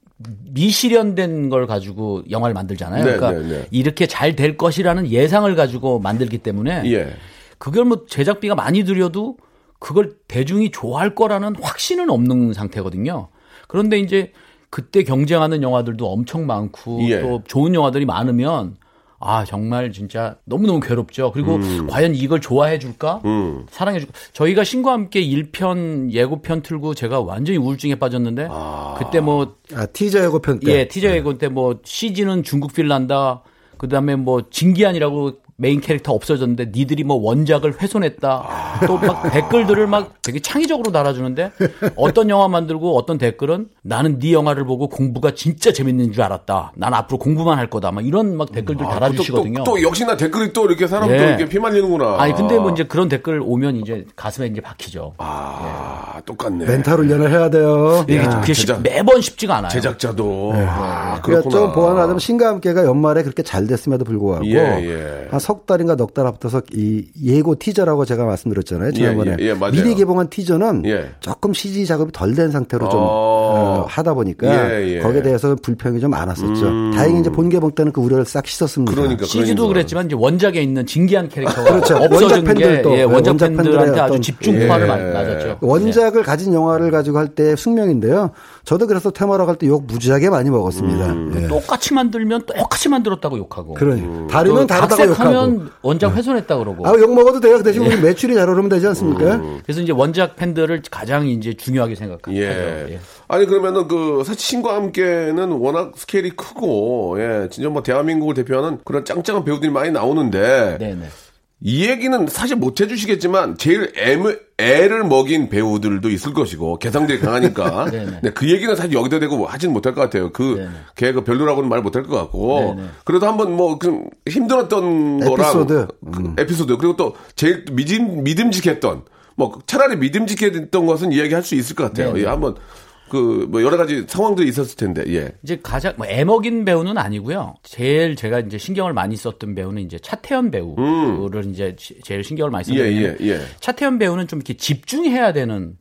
미실현된 걸 가지고 영화를 만들잖아요. 네, 그러니까 네, 네. 이렇게 잘 될 것이라는 예상을 가지고 만들기 때문에 예. 그걸 뭐 제작비가 많이 들여도 그걸 대중이 좋아할 거라는 확신은 없는 상태거든요. 그런데 이제 그때 경쟁하는 영화들도 엄청 많고 예. 또 좋은 영화들이 많으면 아 정말 진짜 너무너무 괴롭죠. 그리고 음. 과연 이걸 좋아해 줄까? 사랑해 줄까? 저희가 신과 함께 1편 예고편 틀고 제가 완전히 우울증에 빠졌는데 그때 뭐 아, 티저 예고편 때. 예, 티저 예고 때뭐 CG는 중국 필난다. 그다음에 뭐 진기한이라고 메인 캐릭터 없어졌는데 니들이 뭐 원작을 훼손했다. 또 막 댓글들을 막 되게 창의적으로 달아주는데 어떤 영화 만들고 어떤 댓글은 나는 네 영화를 보고 공부가 진짜 재밌는 줄 알았다. 난 앞으로 공부만 할 거다. 막 이런 막 댓글들 달아주시거든요. 아, 또, 또, 또 역시나 댓글이 또 이렇게 사람 또 예. 이렇게 피말리는구나. 아니 근데 뭐 이제 그런 댓글 오면 이제 가슴에 이제 박히죠. 아, 똑같네. 멘탈 훈련을 해야 돼요. 이게 야. 그게 쉽- 제작- 매번 쉽지가 않아요. 제작자도 아, 그러니까 그렇구나. 좀 보완하자면 신과 함께가 연말에 그렇게 잘 됐음에도 불구하고 예, 예. 한석 달인가 넉 달 앞서서 이 예고 티저라고 제가 말씀드렸잖아요. 지난번에 예, 예, 맞아요. 미리 개봉한 티저는 예. 조금 CG 작업이 덜 된 상태로 좀 어. 어, 하다 보니까 예, 예. 거기에 대해서 불평이 좀 많았었죠. 다행히 이제 본 개봉 때는 그 우려를 싹 씻었습니다. 그러니까 CG도 그러니까. 그랬지만 이제 원작에 있는 진기한 캐릭터가 그렇죠. 원작 게 팬들도, 예, 네, 원작 원작 팬들한테 아주 집중화를 예. 많이 맞았죠. 원작을 가진 영화를 가지고 할 때 숙명인데요. 저도 그래서 테마로 갈 때 욕 무지하게 많이 먹었습니다. 예. 똑같이 만들면 똑같이 만들었다고 욕하고. 그러니 음. 다르면 또 다르다고 욕하고. 각색하면 원작 훼손했다 그러고. 아, 욕 먹어도 돼요. 그 대신 우리 매출이 잘 오르면 되지 않습니까? 음. 그래서 이제 원작 팬들을 가장 이제 중요하게 생각하죠. 예. 예. 아니 그러면은 그 사실 신과 함께는 워낙 스케일이 크고 예 진짜 뭐 대한민국을 대표하는 그런 짱짱한 배우들이 많이 나오는데 네네. 이 얘기는 사실 못 해주시겠지만 제일 애를, 애를 먹인 배우들도 있을 것이고 개성들이 강하니까 네네. 네, 그 얘기는 사실 여기다 대고 하지는 못할 것 같아요. 그 네네. 걔가 별로라고는 말 못할 것 같고 네네. 그래도 한번 뭐 좀 힘들었던 거랑 에피소드. 그 에피소드 그리고 또 제일 믿음 믿음직했던 뭐 차라리 믿음직했던 것은 이야기할 수 있을 것 같아요. 예, 한번 그 뭐 여러 가지 상황들이 있었을 텐데 예. 이제 가장 뭐 애먹인 배우는 아니고요. 제일 제가 이제 신경을 많이 썼던 배우는 이제 차태현 배우를 이제 시- 제일 신경을 많이 음. 예, 썼는데 예, 예. 차태현 배우는 좀 이렇게 집중해야 되는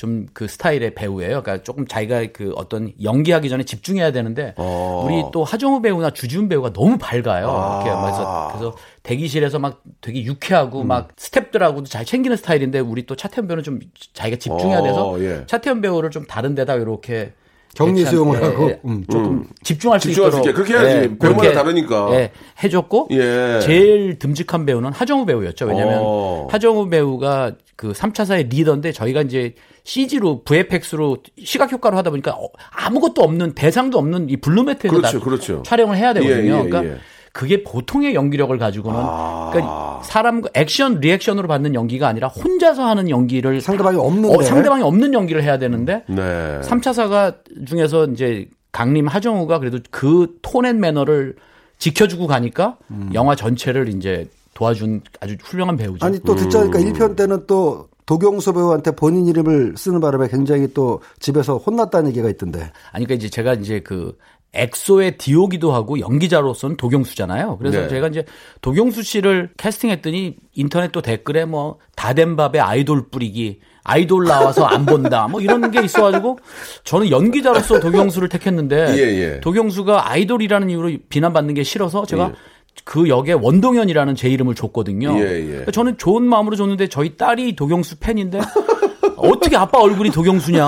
좀 그 스타일의 배우예요. 그러니까 조금 자기가 그 어떤 연기하기 전에 집중해야 되는데 어. 우리 또 하정우 배우나 주지훈 배우가 너무 밝아요. 이렇게 그래서 그래서 대기실에서 막 되게 음. 유쾌하고 막 스탭들하고도 잘 챙기는 스타일인데 우리 또 차태현 배우는 좀 자기가 집중해야 돼서 어, 예. 차태현 배우를 좀 다른 데다 이렇게 격리 수용을 예, 하고. 예. 음. 조금 집중할 수 집중할 수 있도록 예, 있게. 그렇게 해야지. 배우마다 다르니까. 예, 해줬고 예. 제일 듬직한 배우는 하정우 배우였죠. 왜냐하면 어. 하정우 배우가 그 3차사의 리더인데 저희가 이제 CG로 VFX로 시각 효과로 하다 보니까 어, 아무것도 없는 대상도 없는 이 블루매트에서 그렇죠, 나- 그렇죠. 촬영을 해야 되거든요. 예, 예, 그러니까 예. 그게 보통의 연기력을 가지고는 아. 그러니까 사람 액션 리액션으로 받는 연기가 아니라 혼자서 하는 연기를 상대방이 없는데. 어, 상대방이 없는 연기를 해야 되는데 네. 3차사가 중에서 이제 강림 하정우가 그래도 그 톤앤 매너를 지켜주고 가니까 영화 전체를 이제 도와준 아주 훌륭한 배우죠. 아니 또 듣자 보니까 1편 때는 또 도경수 배우한테 본인 이름을 쓰는 바람에 굉장히 또 집에서 혼났다는 얘기가 있던데. 아니, 그러니까 이제 제가 이제 그 엑소의 디오기도 하고 연기자로서는 도경수잖아요. 그래서 네. 제가 이제 도경수 씨를 캐스팅했더니 인터넷 또 댓글에 뭐 다 된 밥에 아이돌 뿌리기, 아이돌 나와서 안 본다, 뭐 이런 게 있어가지고 저는 연기자로서 도경수를 택했는데 예, 예. 도경수가 아이돌이라는 이유로 비난받는 게 싫어서 제가 그 역에 원동현이라는 제 이름을 줬거든요. 예, 예. 그러니까 저는 좋은 마음으로 줬는데 저희 딸이 도경수 팬인데 어떻게 아빠 얼굴이 도경수냐.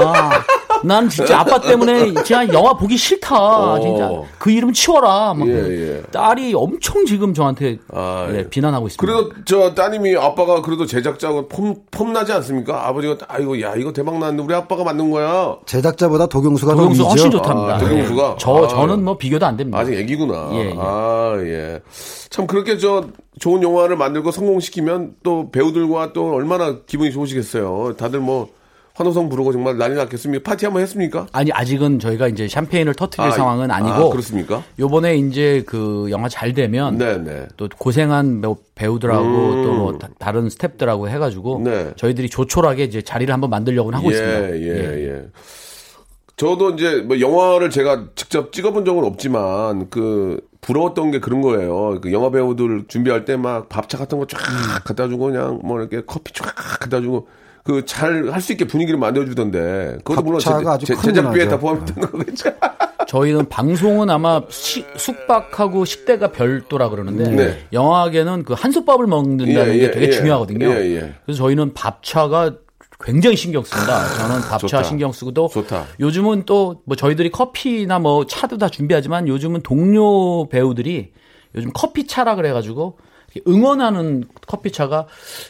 난 진짜 아빠 때문에 진짜 영화 보기 싫다. 진짜 그 이름 치워라. 막 어. 예, 예. 딸이 엄청 지금 저한테 아, 예, 예. 비난하고 있습니다. 그래도 저 따님이 아빠가 그래도 제작자고 폼, 폼 나지 않습니까? 아버지가 아이고 야 이거 대박 났는데 우리 아빠가 만든 거야. 제작자보다 도경수가 도경수 더 훨씬. 좋답니다. 아, 도경수가? 예. 저 아, 저는 뭐 비교도 안 됩니다. 아직 애기구나. 예, 예. 아, 예. 참 그렇게 저 좋은 영화를 만들고 성공시키면 또 배우들과 또 얼마나 기분이 좋으시겠어요. 다들 뭐 환호성 부르고 정말 난리 났겠습니까? 파티 한번 했습니까? 아니 아직은 저희가 이제 샴페인을 터트릴 아, 상황은 아, 아니고 그렇습니까? 요번에 이제 그 영화 잘 되면 네, 네. 또 고생한 배우- 배우들하고 또뭐 다른 스탭들하고 해가지고 음. 네. 저희들이 조촐하게 이제 자리를 한번 만들려고 하고 예, 있습니다. 예, 예. 저도 이제 뭐 영화를 제가 직접 찍어본 적은 없지만 그 부러웠던 게 그런 거예요. 그 영화 배우들 준비할 때 막 밥차 같은 거 쫙 갖다 주고 그냥 뭐 이렇게 커피 쫙 갖다 주고 그 잘 할 수 있게 분위기를 만들어 주던데 그것도 물론 제, 제작비에 다. 포함되는 거겠죠. 저희는 방송은 아마 시- 숙박하고 식대가 별도라 그러는데 네. 영화계는 그 한솥밥을 먹는다는 예, 게 예, 되게 예. 중요하거든요. 예, 예. 그래서 저희는 밥차가 굉장히 신경 씁니다. 저는 밥차 좋다. 신경 쓰고도 좋다. 요즘은 또 뭐 저희들이 커피나 뭐 차도 다 준비하지만 요즘은 동료 배우들이 요즘 커피차라 그래가지고 응원하는 커피차가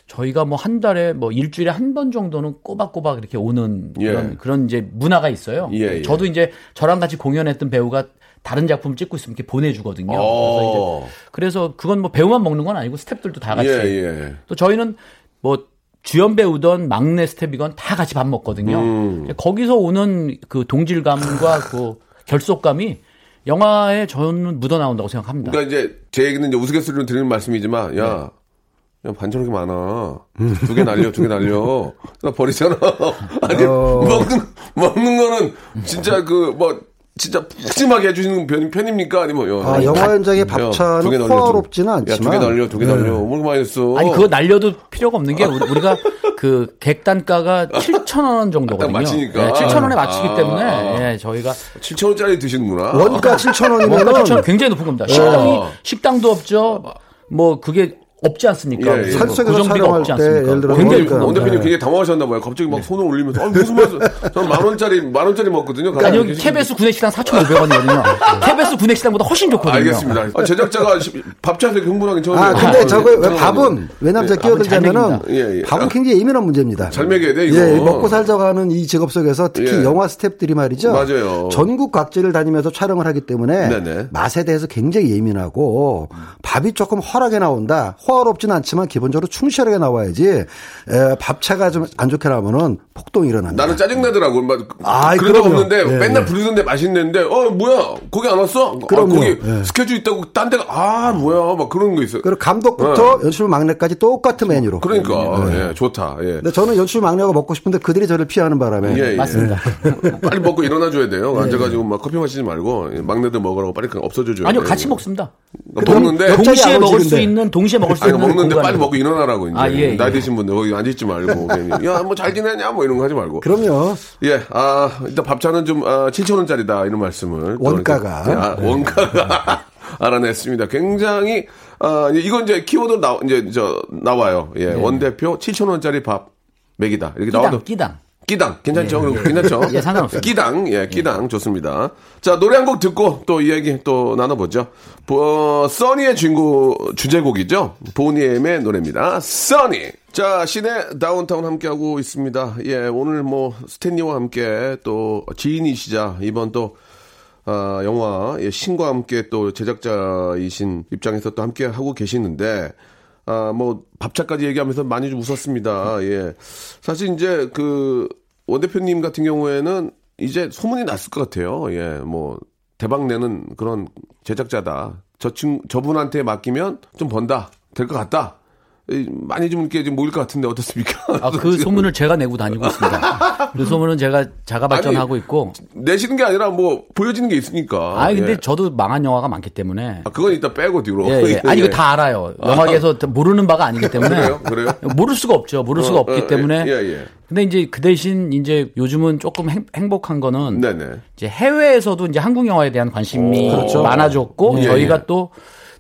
저희가 뭐 한 달에 뭐 일주일에 한 번 정도는 꼬박꼬박 이렇게 오는 예. 그런 그런 이제 문화가 있어요. 예, 예. 저도 이제 저랑 같이 공연했던 배우가 다른 작품 찍고 있으면 이렇게 보내주거든요. 그래서, 어. 이제 그래서 그건 뭐 배우만 먹는 건 아니고 스탭들도 다 같이. 예, 예. 또 저희는 뭐 주연 배우든 막내 스텝이건 다 같이 밥 먹거든요. 음. 거기서 오는 그 동질감과 그 결속감이 영화에 저는 묻어 나온다고 생각합니다. 그러니까 이제 제 얘기는 이제 우스갯소리로 드리는 말씀이지만 야. 야, 반찬 이렇게 많아. 두 개 날려, 두 개 날려. 나 버리잖아. 아니, 먹는, 먹는 거는 진짜 그, 뭐, 진짜 푸짐하게 해주시는 편, 편입니까? 아니면, 요 아, 영화 현장의 밥차는 호화롭지는 야, 두개 않지만 날려, 두개 네. 날려. 뭐 이렇게 많이 했어. 아니 그거 날려도 필요가 없는 게 우리- 우리가 그 객단가가 7천 원 정도거든요. 딱 맞추니까. 7천 원에 맞추기 아, 때문에 아. 예, 저희가 7천 원짜리 드시는구나. 원가 7천 원가 원이면은 7천 원 굉장히 높은 겁니다. 식당이 식당도 없죠. 뭐 그게 없지 않습니까? 예, 예. 무슨 산속에서 고정비가 촬영할 없지 때 않습니까? 예를 들어 굉장히 그러니까. 원 대표님 네. 굉장히 당황하셨나 봐요. 갑자기 막 손을 올리면서 아, 무슨 말씀? 저는 만 원짜리 만 원짜리 먹거든요. 아니 그러니까 여기 KBS 구내식당 4,500원이거든요. KBS 구내식당보다 훨씬 좋거든요. 알겠습니다. 아, 제작자가 시- 밥차에서 흥분하기 처음이에요. 아, 근데 아, 저거 왜. 밥은 왜냐면 제가 밥은 잘 끼어들자면은 먹입니다. 예, 예. 밥은 아. 굉장히 예민한 문제입니다. 잘 먹여야 돼, 이거. 예, 먹고 살자고 하는 이 직업 속에서 특히 예. 영화 스탭들이 말이죠. 맞아요. 전국 각지를 다니면서 촬영을 하기 때문에 네네. 맛에 대해서 굉장히 예민하고 밥이 조금 허하게 나온다. 호화롭진 않지만 기본적으로 충실하게 나와야지 에, 밥차가 좀 안 좋게 나오면은 폭동이 일어납니다. 나는 짜증나더라고. 막 아이, 그런 적. 없는데 예, 맨날 예. 부르던데 맛있는데 어 뭐야 거기 안 왔어? 아, 그럼요. 거기 예. 스케줄 있다고 딴 데가 아 뭐야 막 그런 거 있어요. 그리고 감독부터 연출 막내까지 똑같은 메뉴로. 그러니까 예, 좋다. 예. 근데 저는 연출 막내가 먹고 싶은데 그들이 저를 피하는 바람에 예, 예. 맞습니다. 빨리 먹고 일어나 줘야 돼요. 앉아가지고 막 커피 마시지 말고 막내들 먹으라고 빨리 그냥 없어져 줘야 아니요. 같이 먹습니다. 먹는데 동시에 안 먹을 수. 있는 동시에 먹을 수 아니 먹는데. 빨리 먹고 일어나라고 이제 아, 예, 예. 나이 드신 분들 거기 앉아 있지 말고 괜히 야 뭐 잘 지내냐 뭐 이런 거 하지 말고 그럼요. 예, 아, 일단 밥차는 좀, 아, 7천원짜리다, 이런 말씀을. 또 원가가. 이렇게, 아, 원가가 알아냈습니다. 굉장히, 아, 이건 이제 키워드 나, 이제, 저, 나와요. 예, 원대표 7천원짜리 밥, 맥이다. 이렇게 나와도. 끼당, 끼당. 괜찮죠? 그리고 괜찮죠? 예, 상관없습니다. 끼당. 예, 끼당. 좋습니다. 자, 노래 한 곡 듣고 또 이야기 또 나눠보죠. 어, 써니의 주인공, 주제곡이죠. 보니엠의 노래입니다. 써니. 자, 시내 다운타운 함께 하고 있습니다. 예, 오늘 뭐, 스탠리와 함께 또 지인이시자, 이번 또, 아, 영화, 예, 신과 함께 또 제작자이신 입장에서 또 함께 하고 계시는데, 아, 뭐, 밥차까지 얘기하면서 많이 좀 웃었습니다. 예. 사실 이제 그, 원 대표님 같은 경우에는 이제 소문이 났을 것 같아요. 예, 뭐, 대박 내는 그런 제작자다. 저 친, 저분한테 맡기면 좀 번다. 될 것 같다. 이, 많이 좀 이렇게 좀 모일 것 같은데 어떻습니까? 아, 그 소문을 제가 내고 다니고 있습니다. 그 소문은 제가 자가 발전하고 아니, 있고. 내시는 게 아니라 뭐 보여지는 게 있으니까. 아, 근데 예. 저도 망한 영화가 많기 때문에. 아, 그건 이따 빼고 뒤로. 예, 예. 아니, 이거 다 알아요. 영화계에서 모르는 바가 아니기 때문에. 그래요? 그래요? 모를 수가 없죠. 모를 수가 어, 없기 어, 때문에. 예, 예. 근데 이제 그 대신 이제 요즘은 조금 행, 행복한 거는 네네. 이제 해외에서도 이제 한국 영화에 대한 관심이 그렇죠. 많아졌고 예, 저희가 예. 또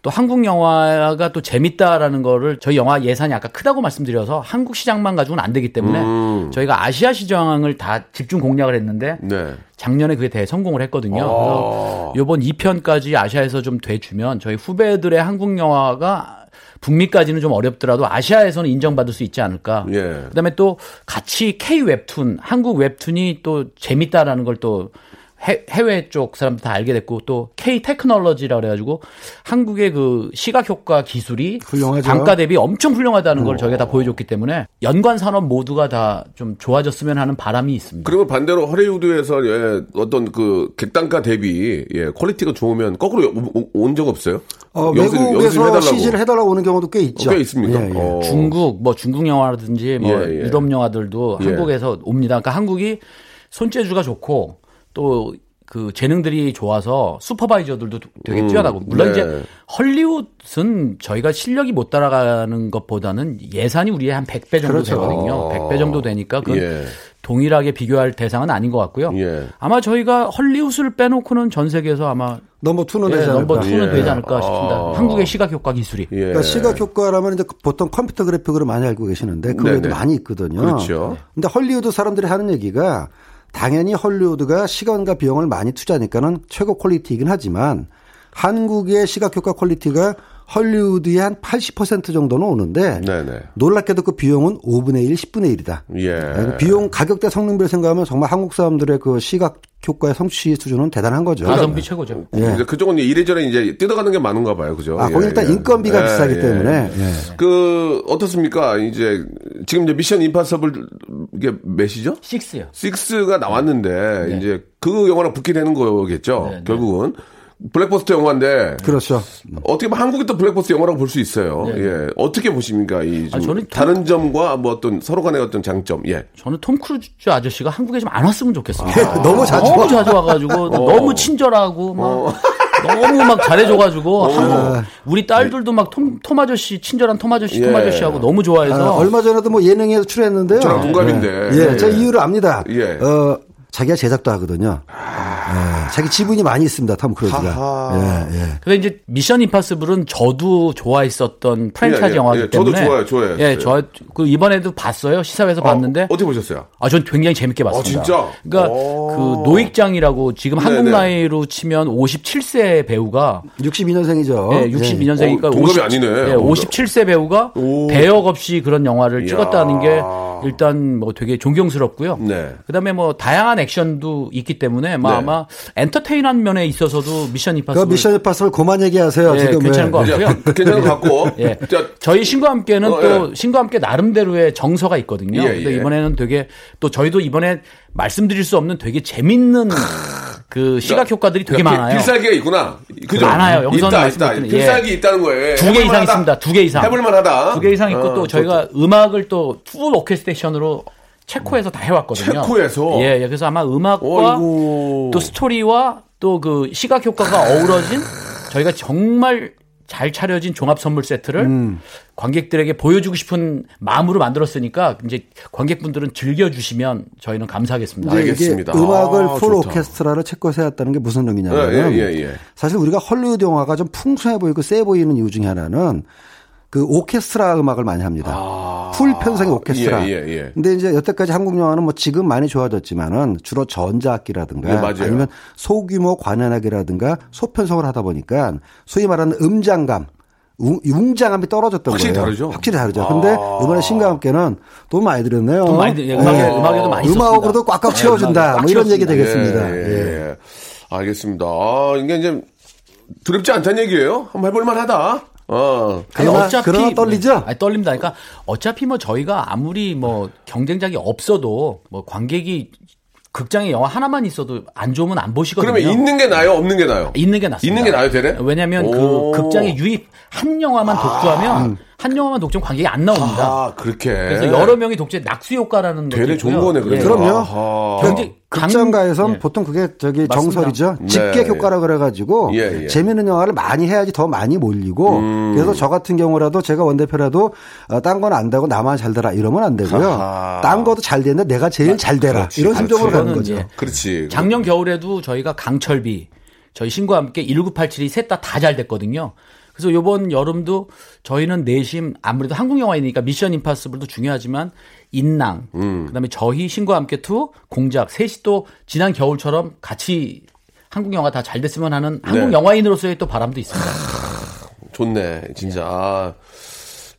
또 한국 영화가 또 재밌다라는 거를 저희 영화 예산이 아까 크다고 말씀드려서 한국 시장만 가지고는 안 되기 때문에 음. 저희가 아시아 시장을 다 집중 공략을 했는데 네. 작년에 그게 대성공을 했거든요. 아. 그래서 요번 2편까지 아시아에서 좀 돼주면 저희 후배들의 한국 영화가 북미까지는 좀 어렵더라도 아시아에서는 인정받을 수 있지 않을까. 예. 그다음에 또 같이 K 웹툰, 한국 웹툰이 또 재밌다라는 걸또 해외 쪽 사람들 다 알게 됐고 또 K 테크놀로지라 그래가지고 한국의 그 시각 효과 기술이 훌륭하죠. 단가 대비 엄청 훌륭하다는 걸 저희가 다 보여줬기 때문에 연관 산업 모두가 다 좀 좋아졌으면 하는 바람이 있습니다. 그러면 반대로 허리우드에서 예, 어떤 그 객단가 대비 예, 퀄리티가 좋으면 거꾸로 온 적 없어요? 어, 여기서- 여기서 외국에서 해달라고. CG를 해달라고 오는 경우도 꽤 있죠. 꽤 있습니까? 예, 예. 어. 중국 뭐 중국 영화라든지 뭐 예, 예. 유럽 영화들도 예. 한국에서 옵니다. 그러니까 한국이 손재주가 좋고 또 그 재능들이 좋아서 슈퍼바이저들도 되게 음, 뛰어나고 물론 네. 이제 헐리우드는 저희가 실력이 못 따라가는 것보다는 예산이 우리의 한 100배 정도 그렇죠. 되거든요. 100배 정도 되니까 그건 예. 동일하게 비교할 대상은 아닌 것 같고요. 예. 아마 저희가 헐리우드를 빼놓고는 전 세계에서 아마 넘버 투는 예, 되지 넘버 않을까. 2는 예. 되지 않을까 싶습니다. 아. 한국의 시각 효과 기술이. 예. 그러니까 시각 효과라면 이제 보통 컴퓨터 그래픽으로 많이 알고 계시는데 그 외에도 네네. 많이 있거든요. 그렇죠. 근데 헐리우드 사람들이 하는 얘기가 당연히 헐리우드가 시간과 비용을 많이 투자하니까는 최고 퀄리티이긴 하지만 한국의 시각 효과 퀄리티가 헐리우드의 한 80% 정도는 오는데 네네. 놀랍게도 그 비용은 5분의 1, 10분의 1이다. 예. 비용 가격 대 성능비를 생각하면 정말 한국 사람들의 그 시각 효과의 성취 수준은 대단한 거죠. 가성비 최고죠. 예. 이제 그쪽은 이래저래 이제 뜯어가는 게 많은가 봐요. 그죠? 아, 거기 예, 일단 예. 인건비가 예, 비싸기 예. 때문에. 예. 그 어떻습니까? 이제 지금 이제 미션 임파서블 이게 몇이죠? 식스요. 식스가 나왔는데 이제 그 영화랑 붙게 되는 거겠죠. 네, 네. 결국은 블록버스터 영화인데 그렇죠. 어떻게 보면 한국이 또 블록버스터 영화라고 볼 수 있어요. 예. 어떻게 보십니까? 이좀 아, 저는 다른 점과 뭐 어떤 서로 간의 어떤 장점. 예. 저는 톰 크루즈 아저씨가 한국에 좀 안 왔으면 좋겠습니다. 너무 자주 너무 와. 자주 와가지고 너무 친절하고 막 너무 막 잘해줘가지고 한국 우리 딸들도 막톰 톰 아저씨 친절한 톰 아저씨 톰 예. 아저씨하고 너무 좋아해서 아, 얼마 전에도 뭐 예능에서 출연했는데요. 저랑 동갑인데. 예, 예. 제가 이유를 압니다. 예. 어, 자기가 제작도 하거든요. 예, 자기 지분이 많이 있습니다, 톰 크루즈가. 예, 예. 근데 이제 미션 임파서블은 저도 좋아했었던 프랜차이즈 예, 예. 영화기 예, 저도 때문에 좋아요, 좋아해요. 예, 저 그 이번에도 봤어요 시사회에서 봤는데 어떻게 보셨어요? 아, 전 굉장히 재밌게 봤습니다. 아, 진짜? 그러니까 오. 그 노익장이라고 지금 한국 네네. 나이로 치면 57세 배우가 62년생이죠. 예, 62년생이니까 어, 동갑이 아니네. 예, 57세 배우가 오. 대역 없이 그런 영화를 이야. 찍었다는 게 일단 뭐 되게 존경스럽고요. 네. 그다음에 뭐 다양한 액션도 있기 때문에 뭐 네. 아마 엔터테인한 면에 있어서도 미션 그 임파서블 미션 임파서블 그만 얘기하세요. 예, 지금 괜찮은 것 자, 같고요. 괜찮은 것 같고. 예. 자, 저희 신과 함께는 어, 또 신과 함께 나름대로의 정서가 있거든요. 예, 근데 예. 이번에는 되게 또 저희도 이번에 말씀드릴 수 없는 되게 재밌는 그 시각 효과들이 되게 그러니까 많아요. 필- 필살기가 있구나. 그죠? 많아요. 여기서는 있다, 말씀 있다. 못 드리는- 필살기 예. 있다는 거예요. 두 개 이상 하다. 있습니다. 두 개 이상. 해볼 만 하다. 두 개 이상 있고 어, 또 저희가 음악을 또 full 오케스트레이션으로 체코에서 다 해왔거든요. 체코에서? 예, 예. 그래서 아마 음악과 어이구. 또 스토리와 또 그 시각 효과가 어우러진 저희가 정말 잘 차려진 종합 선물 세트를 음. 관객들에게 보여주고 싶은 마음으로 만들었으니까 이제 관객분들은 즐겨주시면 저희는 감사하겠습니다. 근데 알겠습니다. 이게 음악을 아, full 좋다. 오케스트라를 체코에서 해왔다는 게 무슨 의미냐면 예, 예, 예, 예. 사실 우리가 헐리우드 영화가 좀 풍성해 보이고 세 보이는 이유 중에 하나는 그 오케스트라 음악을 많이 합니다. 풀 편성의 오케스트라. 아. 예, 예, 예. 근데 이제 여태까지 한국 영화는 뭐 지금 많이 좋아졌지만은 주로 전자악기라든가 네, 맞아요. 아니면 소규모 관현악이라든가 소편성을 하다 보니까 소위 말하는 음장감 웅- 웅장함이 떨어졌던 확실히 거예요. 다르죠? 확실히 다르죠. 근데 이번에 신과 함께는 돈 많이 들였네요. 돈 많이 들- 예, 음악에- 음악에도 많이 음악으로도. 꽉꽉 네, 채워준다. 꽉뭐 이런 얘기. 되겠습니다. 예, 예. 예. 알겠습니다. 아, 이게 이제 두렵지 않다는 얘기예요. 한번 해볼 만 하다. 어. 그러나- 그러나 떨리죠? 아니, 떨립니다. 그러니까 어차피 뭐 저희가 아무리 뭐 경쟁작이 없어도 뭐 관객이 극장에 영화 하나만 있어도 안 좋으면 안 보시거든요. 그러면 있는 게 나요, 없는 게 나요? 있는 게 낫습니다. 있는 게 나요, 되레? 왜냐하면 오. 그 극장에 유입 한 영화만 독주하면 한 영화만 독주하면 관객이 안 나옵니다. 아, 그렇게. 그래서 여러 명이 독주해 낙수 효과라는 것도 되레 좋은. 거네, 그래서. 예. 그럼요. 아하. 굉장히 강- 극장가에선 예. 보통 그게 저기 맞습니다. 정설이죠. 네. 집객 효과라 그래가지고 예, 예. 재밌는 영화를 많이 해야지 더 많이 몰리고 음. 그래서 저 같은 경우라도 제가 원대표라도 어, 딴건안 되고 나만 잘 되라 이러면 안 되고요. 아하. 딴 것도 잘 되는데 내가 제일 잘 되라 그렇지, 이런. 심정으로 가는 거죠. 이제 그렇지. 작년 겨울에도 저희가 강철비, 저희 신과 함께 1987이 셋 다 다 잘 됐거든요. 그래서 요번 여름도 저희는 내심 아무래도 한국 영화이니까 미션 임파서블도 중요하지만 인랑, 음. 그다음에 저희 신과 함께 two 공작 셋이 또 지난 겨울처럼 같이 한국 영화 다 잘 됐으면 하는 한국 네. 영화인으로서의 또 바람도 있습니다. 좋네, 진짜. 아,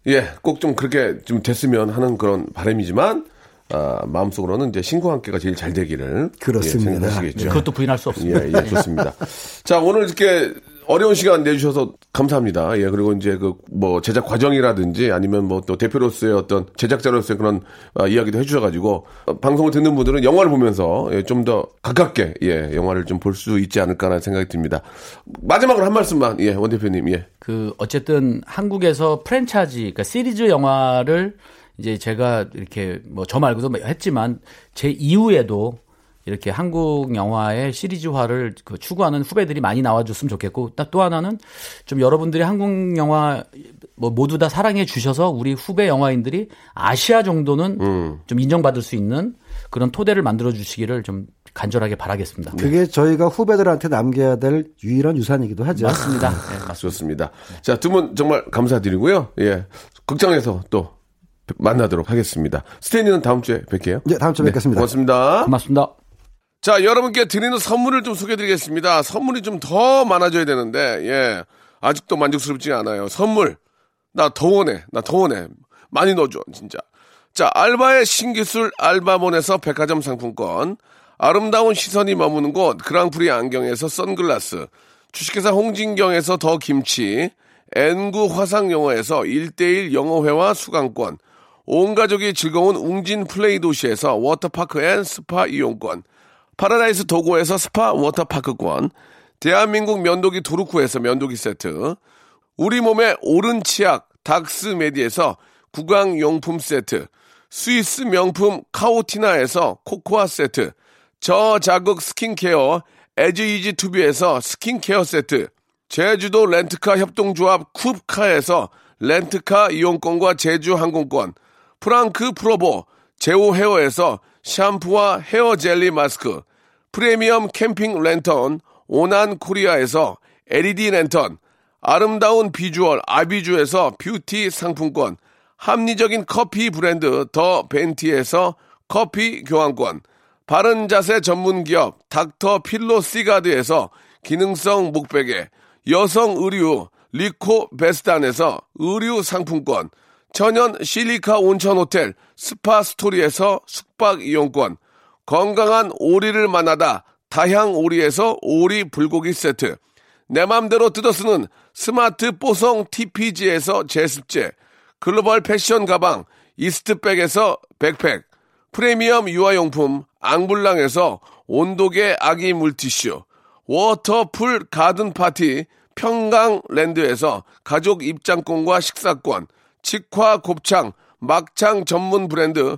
예, 꼭 좀 그렇게 좀 됐으면 하는 그런 바람이지만, 아, 마음속으로는 이제 신과 함께가 제일 잘 되기를. 그렇습니다. 예, 생각하시겠죠. 그것도 부인할 수 없습니다. 예, 예, 좋습니다. 자, 오늘 이렇게 어려운 시간 내주셔서 감사합니다. 예, 그리고 이제 그 뭐 제작 과정이라든지 아니면 뭐 또 대표로서의 어떤 제작자로서의 그런 아, 이야기도 해주셔가지고 어, 방송을 듣는 분들은 영화를 보면서 예, 좀 더 가깝게 예, 영화를 좀 볼 수 있지 않을까라는 생각이 듭니다. 마지막으로 한 말씀만 예, 원 대표님 예. 그 어쨌든 한국에서 프랜차이즈, 그러니까 시리즈 영화를 이제 제가 이렇게 뭐 저 말고도 했지만 제 이후에도 이렇게 한국 영화의 시리즈화를 그 추구하는 후배들이 많이 나와줬으면 좋겠고 딱또 하나는 좀 여러분들이 한국 영화 뭐 모두 다 사랑해 주셔서 우리 후배 영화인들이 아시아 정도는 좀 인정받을 수 있는 그런 토대를 만들어 주시기를 좀 간절하게 바라겠습니다. 그게 저희가 후배들한테 남겨야 될 유일한 유산이기도 하죠. 맞습니다. 네, 맞습니다. 좋습니다. 자, 두 분 정말 감사드리고요. 예. 극장에서 또 만나도록 하겠습니다. 스탠리는 다음 주에 뵐게요. 예, 다음 주에 뵙겠습니다. 고맙습니다. 고맙습니다. 자, 여러분께 드리는 선물을 좀 소개해 드리겠습니다. 선물이 좀 더 많아져야 되는데, 예. 아직도 만족스럽지 않아요. 선물. 나 더 원해. 나 더 원해. 많이 넣어줘, 진짜. 자, 알바의 신기술 알바몬에서 백화점 상품권. 아름다운 시선이 머무는 곳 그랑프리 안경에서 선글라스. 주식회사 홍진경에서 더 김치. 엔구 화상영어에서 1대1 영어회화 수강권. 온 가족이 즐거운 웅진 플레이 도시에서 워터파크 and 스파 이용권. 파라다이스 도고에서 스파 워터파크권, 대한민국 면도기 도루코에서 면도기 세트, 우리 몸의 오른 치약 닥스메디에서 구강용품 세트, 스위스 명품 카오티나에서 코코아 세트, 저자극 스킨케어 에즈이지 투비에서 스킨케어 세트, 제주도 렌트카 협동조합 쿱카에서 렌트카 이용권과 제주 항공권, 프랑크 프로보 제오 헤어에서 샴푸와 헤어 젤리 마스크, 프리미엄 캠핑 랜턴 오난 코리아에서 LED 랜턴, 아름다운 비주얼 아비주에서 뷰티 상품권, 합리적인 커피 브랜드 더 벤티에서 커피 교환권, 바른 자세 전문 기업 닥터 필로 시가드에서 기능성 목베개, 여성 의류 리코 베스단에서 의류 상품권, 천연 실리카 온천 호텔 스파 스토리에서 숙박 이용권, 건강한 오리를 만나다 다향 오리에서 오리 불고기 세트, 내 맘대로 뜯어쓰는 스마트 뽀송 TPG에서 제습제, 글로벌 패션 가방 이스트백에서 백팩, 프리미엄 유아용품 앙블랑에서 온도계 아기 물티슈, 워터풀 가든 파티 평강랜드에서 가족 입장권과 식사권, 직화 곱창 막창 전문 브랜드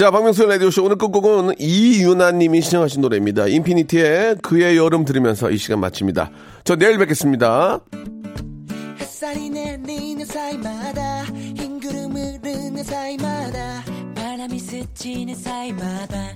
자, 박명수 라디오쇼 오늘 끝곡은 이유나님이 신청하신 노래입니다. 인피니티의 그의 여름 들으면서 이 시간 마칩니다. 저 내일 뵙겠습니다. 햇살이 내리는 사이마다 흰 구름 흐르는 사이마다 바람이 스치는 사이마다